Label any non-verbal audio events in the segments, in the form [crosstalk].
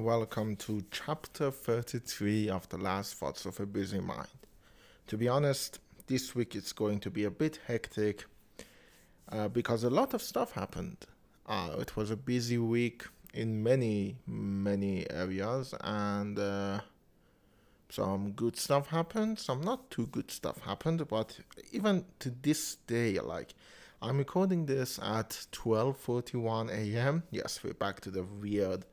And welcome to chapter 33 of The Last Thoughts of a Busy Mind. To be honest, this week it's going to be a bit hectic uh, because a lot of stuff happened. Uh, it was a busy week in many, many areas, and uh, some good stuff happened, some not too good stuff happened, but even to this day, like I'm recording this at 12:41 a.m. Yes, we're back to the weird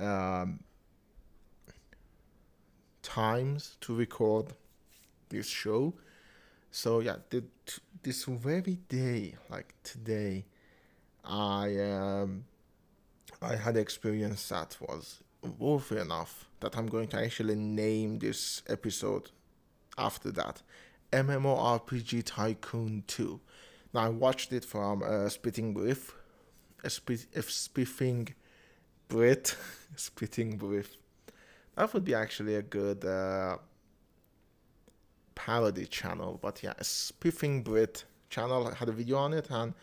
um, times to record this show. So yeah, the, this very day, like today, I um, I had experience that was worthy enough that I'm going to actually name this episode after that. MMORPG Tycoon 2 now I watched it from uh, Spitting Brief, a, spit, a spiffing Brit, [laughs] Spitting Brief. That would be actually a good uh, parody channel, but yeah, Spiffing Brit channel had a video on it, and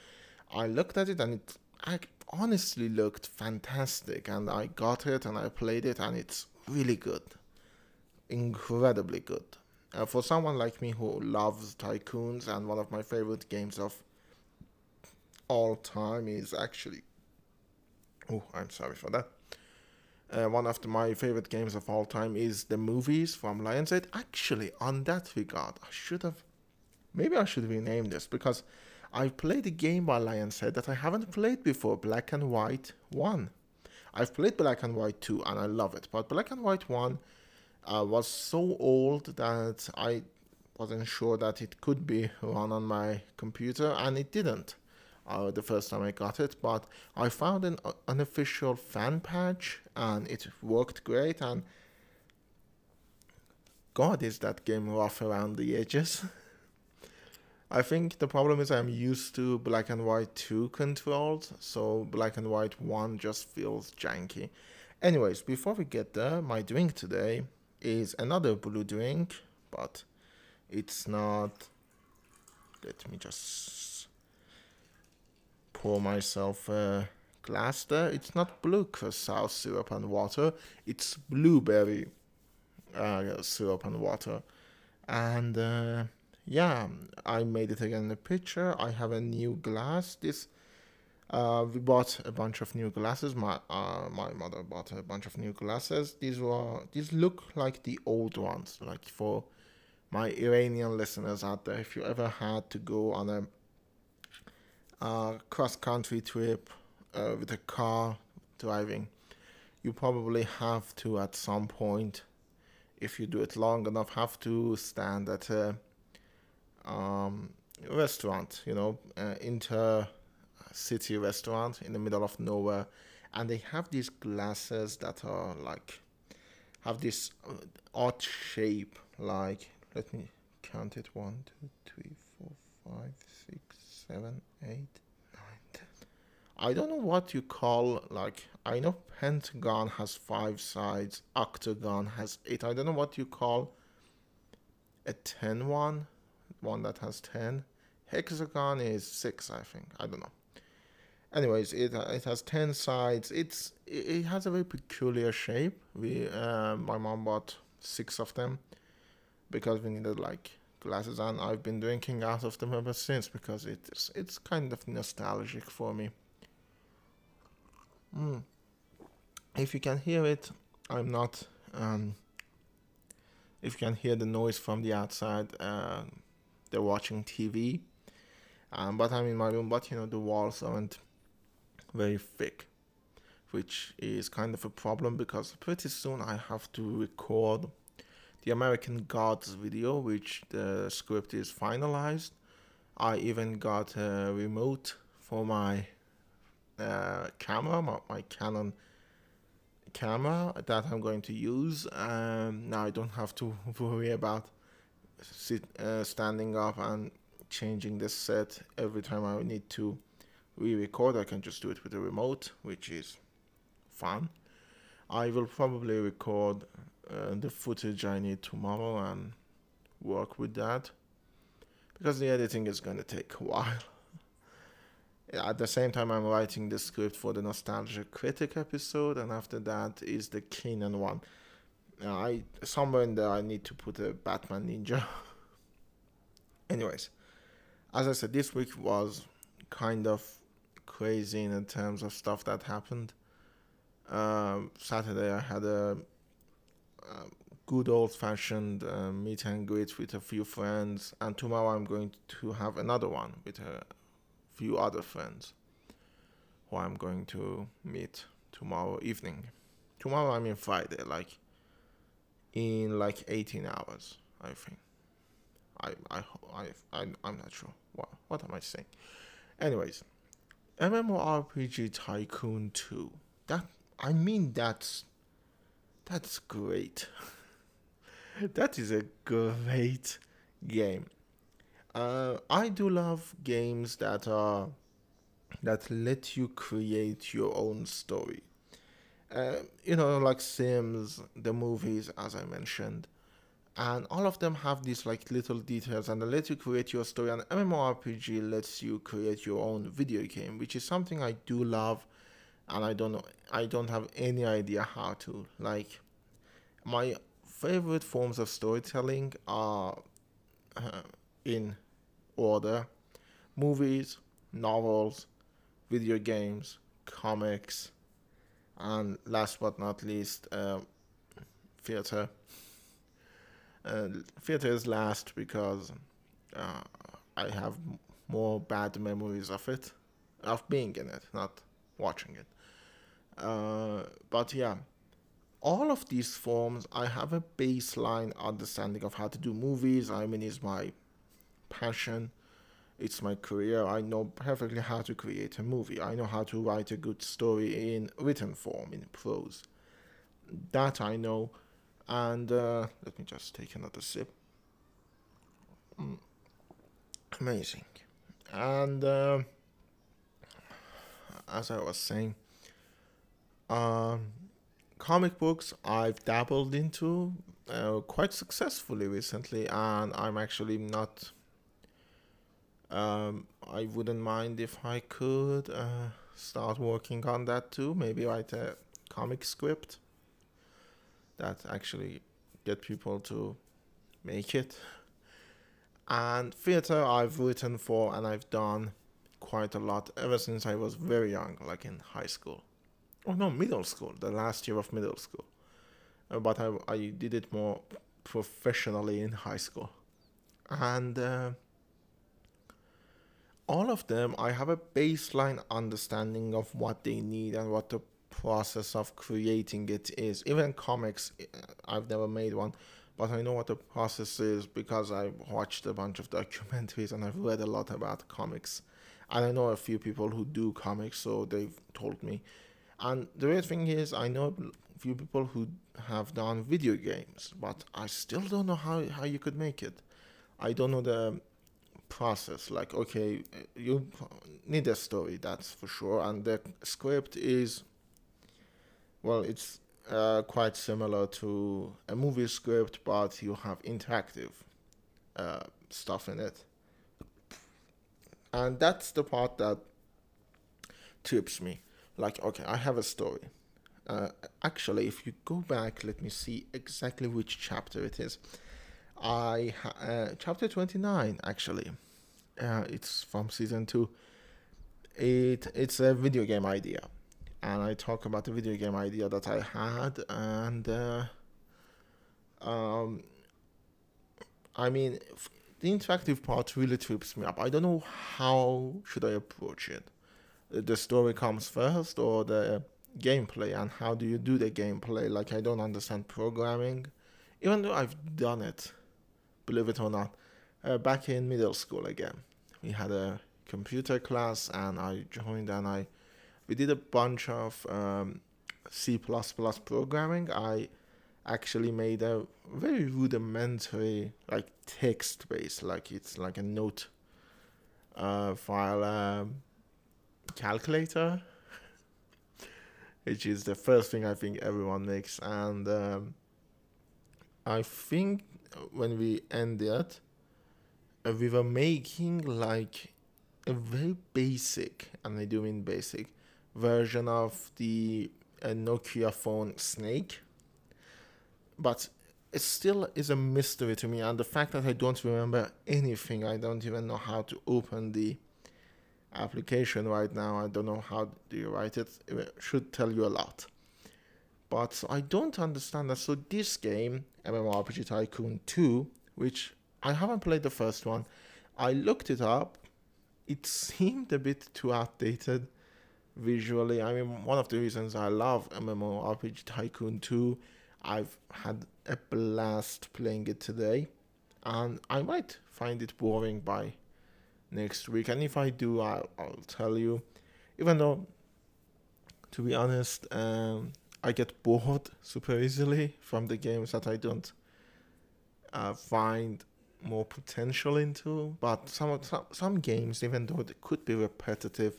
I looked at it, and it I honestly looked fantastic, and I got it, and I played it, and it's really good, incredibly good. Uh, for someone like me who loves tycoons, and one of my favorite games of all time is actually. Oh, I'm sorry for that. Uh, one of the, my favorite games of all time is the movies from Lionsgate. Actually, on that regard, I should have. Maybe I should rename this because I've played a game by Lionsgate that I haven't played before Black and White 1. I've played Black and White 2 and I love it, but Black and White 1 uh, was so old that I wasn't sure that it could be run on my computer, and it didn't. Uh, the first time I got it, but I found an unofficial fan patch and it worked great. And God, is that game rough around the edges? [laughs] I think the problem is I'm used to black and white 2 controls, so black and white 1 just feels janky. Anyways, before we get there, my drink today is another blue drink, but it's not. Let me just pour myself a glass there. It's not blue curacao syrup and water, it's blueberry uh, syrup and water. And uh, yeah, I made it again in the picture. I have a new glass. This uh, we bought a bunch of new glasses. My uh, my mother bought a bunch of new glasses. These were these look like the old ones. Like for my Iranian listeners out there, if you ever had to go on a uh, cross country trip uh, with a car driving, you probably have to at some point, if you do it long enough, have to stand at a um, restaurant. You know, uh, inter city restaurant in the middle of nowhere, and they have these glasses that are like have this uh, odd shape. Like let me count it: one, two, three, four, five, six, seven, eight, nine, ten. I don't know what you call like. I know pentagon has five sides, octagon has eight. I don't know what you call a ten one, one that has ten. Hexagon is six, I think. I don't know anyways, it it has ten sides. It's it has a very peculiar shape. We uh, my mom bought six of them because we needed like glasses, and I've been drinking out of them ever since because it's it's kind of nostalgic for me. Mm. If you can hear it, I'm not. Um, if you can hear the noise from the outside, uh, they're watching TV. Um, but I'm in my room. But you know the walls aren't very thick, which is kind of a problem because pretty soon I have to record the American Gods video, which the script is finalized. I even got a remote for my uh, camera, my, my, Canon camera that I'm going to use. Um, now I don't have to [laughs] worry about sit, uh, standing up and changing the set every time I need to re-record I can just do it with a remote which is fun I will probably record uh, the footage I need tomorrow and work with that because the editing is going to take a while [laughs] At the same time, I'm writing the script for the Nostalgia Critic episode, and after that is the Kanan one. I somewhere in there I need to put a Batman Ninja. [laughs] Anyways, as I said, this week was kind of crazy in terms of stuff that happened. Um, Saturday I had a, a good old fashioned uh, meet and greet with a few friends, and tomorrow I'm going to have another one with a few other friends who I'm going to meet tomorrow evening. Tomorrow I mean Friday, like in like 18 hours, I think. I I I, I I'm not sure. What what am I saying? Anyways, MMORPG Tycoon 2. That I mean that's that's great. that is a great game. Uh, I do love games that are that let you create your own story. Uh, you know, like Sims, the movies, as I mentioned, and all of them have these like little details, and they let you create your story. And MMORPG lets you create your own video game, which is something I do love, and I don't know, I don't have any idea how to. Like, my favorite forms of storytelling are uh, in order movies, novels, video games, comics, and last but not least, uh, theater. Uh, theater is last because uh, I have more bad memories of it, of being in it, not watching it. Uh, but yeah, all of these forms, I have a baseline understanding of how to do movies. I mean, it's my passion, it's my career. I know perfectly how to create a movie. I know how to write a good story in written form, in prose. That I know. And uh, let me just take another sip. Mm. Amazing. And uh, as I was saying, um, comic books I've dabbled into uh, quite successfully recently, and I'm actually not. Um, I wouldn't mind if I could uh, start working on that too. Maybe write a comic script that actually get people to make it. And theater I've written for and I've done quite a lot ever since I was very young, like in high school oh no, middle school, the last year of middle school. Uh, but I, I did it more professionally in high school. And uh, all of them, I have a baseline understanding of what they need and what the process of creating it is. Even comics, uh, I've never made one, but I know what the process is because I watched a bunch of [laughs] documentaries and I've read a lot about comics. And I know a few people who do comics, so they've told me and the weird thing is, I know a few people who have done video games, but I still don't know how, how you could make it. I don't know the process. Like, okay, you need a story, that's for sure. And the script is, well, it's uh, quite similar to a movie script, but you have interactive uh, stuff in it. And that's the part that trips me like okay i have a story. Uh, actually if you go back let me see exactly which chapter it is. I uh, chapter 29 actually. Uh, it's from season 2 it it's a video game idea. And i talk about the video game idea that i had and uh, um i mean the interactive part really trips me up. I don't know how should i approach it the story comes first or the gameplay and how do you do the gameplay? Like i don't understand programming even though i've done it believe it or not. Uh, back in middle school again we had a computer class and i joined and i we did a bunch of um, c++ programming. I actually made a very rudimentary like text based like it's like a note uh, file um, calculator, which is the first thing I think everyone makes. And um, I think when we ended, uh, we were making like a very basic, and I do mean basic, version of the uh, Nokia phone Snake. But it still is a mystery to me, and the fact that I don't remember anything, I don't even know how to open the application right now. I don't know how do you write it. It should tell you a lot. But I don't understand that. So this game, MMORPG Tycoon 2, which I haven't played the first one, I looked it up. It seemed a bit too outdated visually. I mean, one of the reasons I love MMORPG Tycoon 2, I've had a blast playing it today, and I might find it boring by next week. And if I do, I'll, I'll tell you. Even though, to be honest, um, I get bored super easily from the games that I don't uh, find more potential into. But some, some some games, even though they could be repetitive,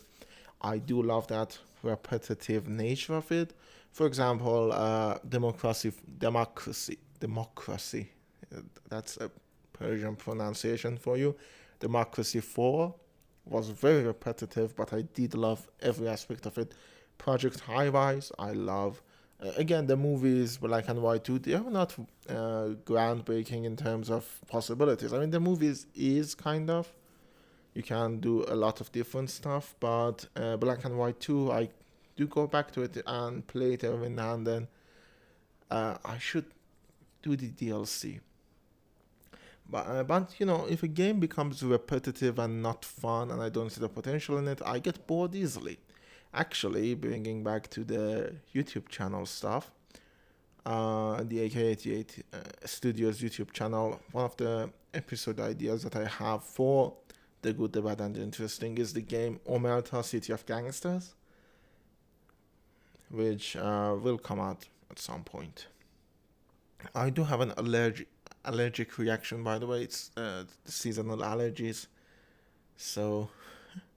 I do love that repetitive nature of it. For example, uh, democracy, democracy, democracy. That's a Persian pronunciation for you. Democracy Four was very repetitive, but I did love every aspect of it. Project Highrise, I love. Uh, again, the movies Black and White 2, they are not uh, groundbreaking in terms of possibilities. I mean, the movies is kind of. You can do a lot of different stuff, but uh, Black and White 2, I do go back to it and play it every now and then. Uh, I should do the DLC. But, uh, but you know, if a game becomes repetitive and not fun, and I don't see the potential in it, I get bored easily. Actually, bringing back to the YouTube channel stuff, uh, the AK88 uh, Studios YouTube channel, one of the episode ideas that I have for the good, the bad, and the interesting is the game Omerta City of Gangsters, which uh, will come out at some point. I do have an allergic allergic reaction, by the way. It's uh, seasonal allergies, so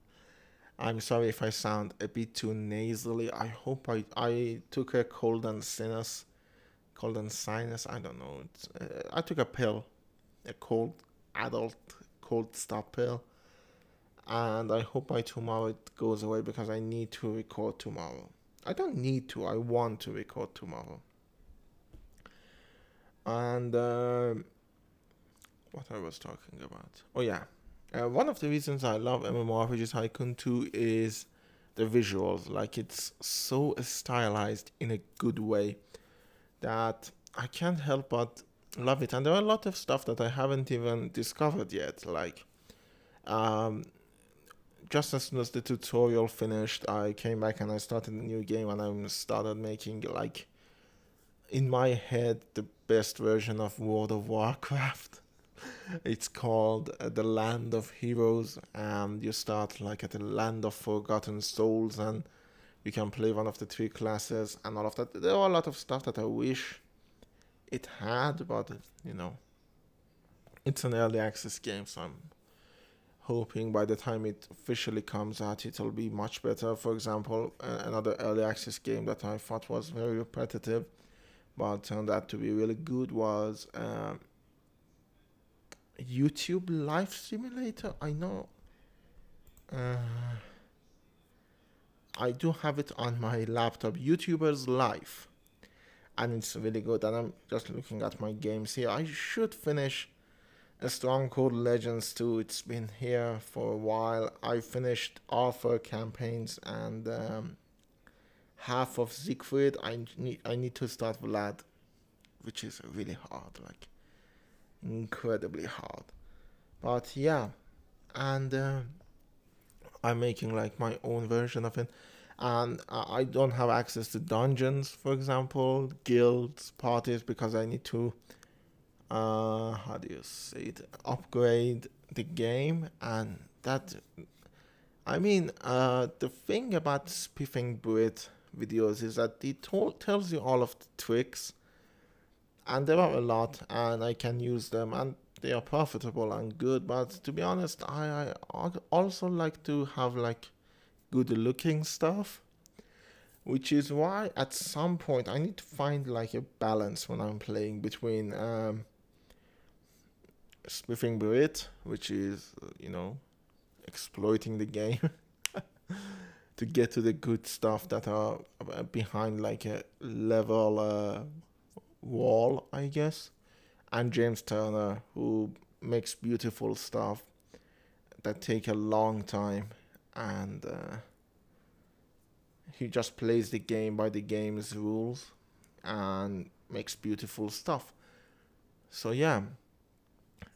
[laughs] I'm sorry if I sound a bit too nasally. I hope I I took a cold and sinus, cold and sinus. I don't know. Uh, I took a pill, a cold adult cold stop pill, and I hope by tomorrow it goes away because I need to record tomorrow. I don't need to. I want to record tomorrow. And uh, what I was talking about. Oh yeah, uh, one of the reasons I love MMORPGs Tycoon 2 is the visuals. Like it's so stylized in a good way that I can't help but love it. And there are a lot of stuff that I haven't even discovered yet. Like, um, just as soon as the tutorial finished, I came back and I started a new game and I started making like in my head the best version of World of Warcraft [laughs] it's called uh, the Land of Heroes, and you start like at the Land of Forgotten Souls, and you can play one of the three classes and all of that. There are a lot of stuff that I wish it had, but you know, it's an early access game, so I'm hoping by the time it officially comes out, it'll be much better. For example, another early access game that I thought was very repetitive, but turned out to be really good was. Um, YouTube Life Simulator. I know. Uh, I do have it on my laptop. YouTubers Life, and it's really good. And I'm just looking at my games here. I should finish a Stronghold Legends 2. It's been here for a while. I finished Arthur campaigns and um, half of Siegfried. I need I need to start Vlad, which is really hard. Like incredibly hard. But yeah, and uh, I'm making like my own version of it. And I don't have access to dungeons, for example, guilds, parties, because I need to, uh, how do you say it, upgrade the game. And that, I mean, uh, the thing about spiffing Brit videos is that it tells you all of the tricks and there are a lot and i can use them and they are profitable and good but to be honest i, I also like to have like good looking stuff which is why at some point i need to find like a balance when i'm playing between um spiffing Brit, which is you know exploiting the game [laughs] to get to the good stuff that are behind like a level uh, wall, I guess. And James Turner, who makes beautiful stuff that take a long time, and uh, he just plays the game by the game's rules and makes beautiful stuff. So yeah,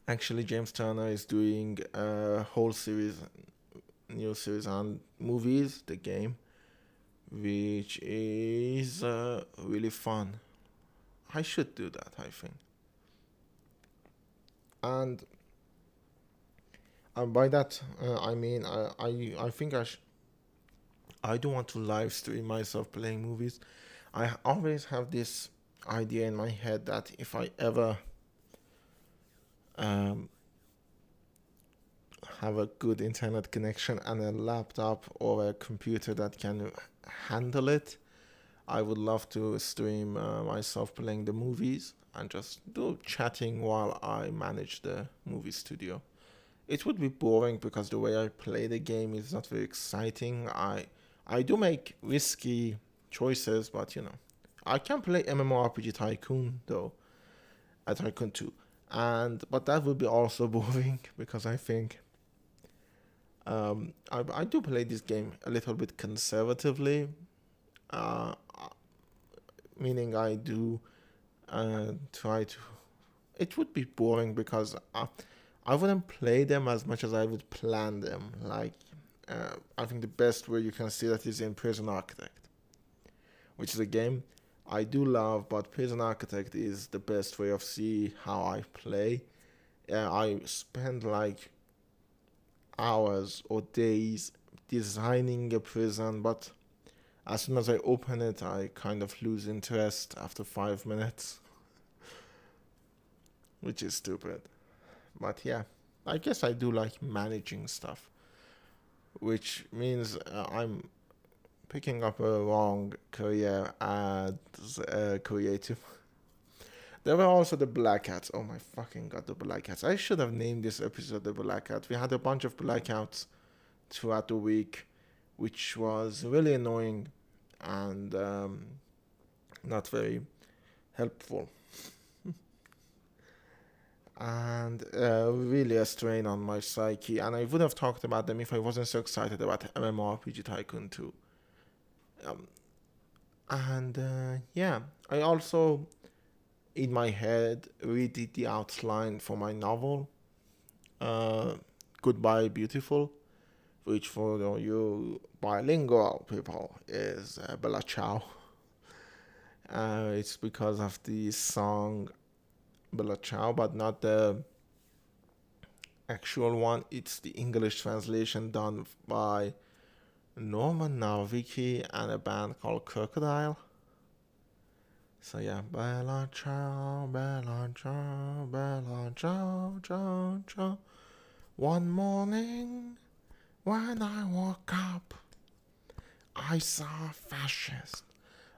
actually James Turner is doing a whole series, new series on movies, the game, which is uh, really fun. I should do that, I think. And and by that uh, I mean I I, I think I sh- I don't want to live stream myself playing movies. I always have this idea in my head that if I ever um, have a good internet connection and a laptop or a computer that can handle it, I would love to stream uh, myself playing the movies and just do chatting while I manage the movie studio. It would be boring because the way I play the game is not very exciting. I I do make risky choices, but you know, I can play MMORPG Tycoon though, at Tycoon 2, and but that would be also [laughs] boring because I think um, I I do play this game a little bit conservatively, uh, meaning I do uh, try to. It would be boring because I, I wouldn't play them as much as I would plan them. Like uh, I think the best way you can see that is in Prison Architect, which is a game I do love, but Prison Architect is the best way of see how I play. Uh, I spend like hours or days designing a prison, but as soon as I open it, I kind of lose interest after five minutes, [laughs] which is stupid. But yeah, I guess I do like managing stuff which means uh, I'm picking up a wrong career as a creative. [laughs] There were also the Black Hats. Oh my fucking god, the Black Hats. I should have named this episode the Black Hat. We had a bunch of blackouts throughout the week, which was really annoying and um, not very helpful [laughs] and uh, really a strain on my psyche. And I would have talked about them if I wasn't so excited about MMORPG Tycoon 2. Um, and uh, yeah, I also, in my head, redid the outline for my novel, uh, Goodbye Beautiful, which for you bilingual people is uh, Bella Ciao. [laughs] Uh, it's because of the song Bella Ciao, but not the actual one. It's the English translation done by Norman Nowicki and a band called Crocodile. So yeah, Bella Ciao, Bella Ciao, Bella Ciao, Ciao, Ciao. One morning, when I woke up, I saw fascists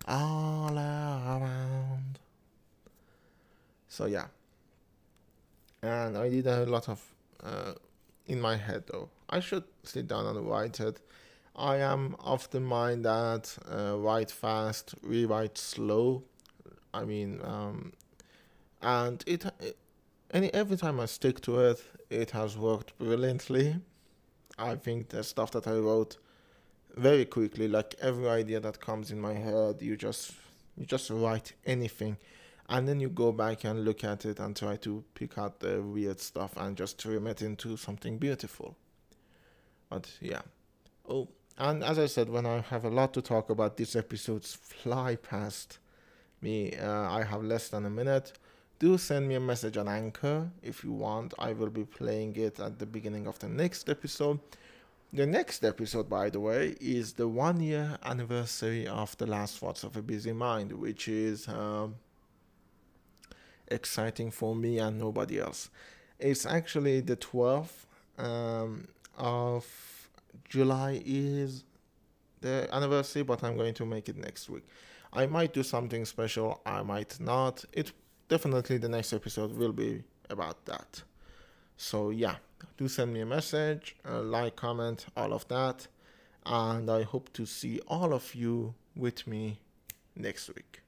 all around. So yeah, and I did a lot of uh, in my head though. I should sit down and write it. I am of the mind that uh, write fast, rewrite slow. I mean, um, and it, it any every time I stick to it, it has worked brilliantly. I think the stuff that I wrote very quickly, like every idea that comes in my head, you just you just write anything and then you go back and look at it and try to pick out the weird stuff and just trim it into something beautiful. But yeah. Oh, and as I said, when I have a lot to talk about, these episodes fly past me. Uh, I have less than a minute. Do send me a message on Anchor if you want. I will be playing it at the beginning of the next episode. The next episode, by the way, is the one year anniversary of The Last Thoughts of a Busy Mind, which is. Um, exciting for me and nobody else. It's actually the 12th um, of July is the anniversary, but I'm going to make it next week. I might do something special, I might not. It definitely the next episode will be about that. So yeah, do send me a message, uh, like, comment, all of that. And I hope to see all of you with me next week.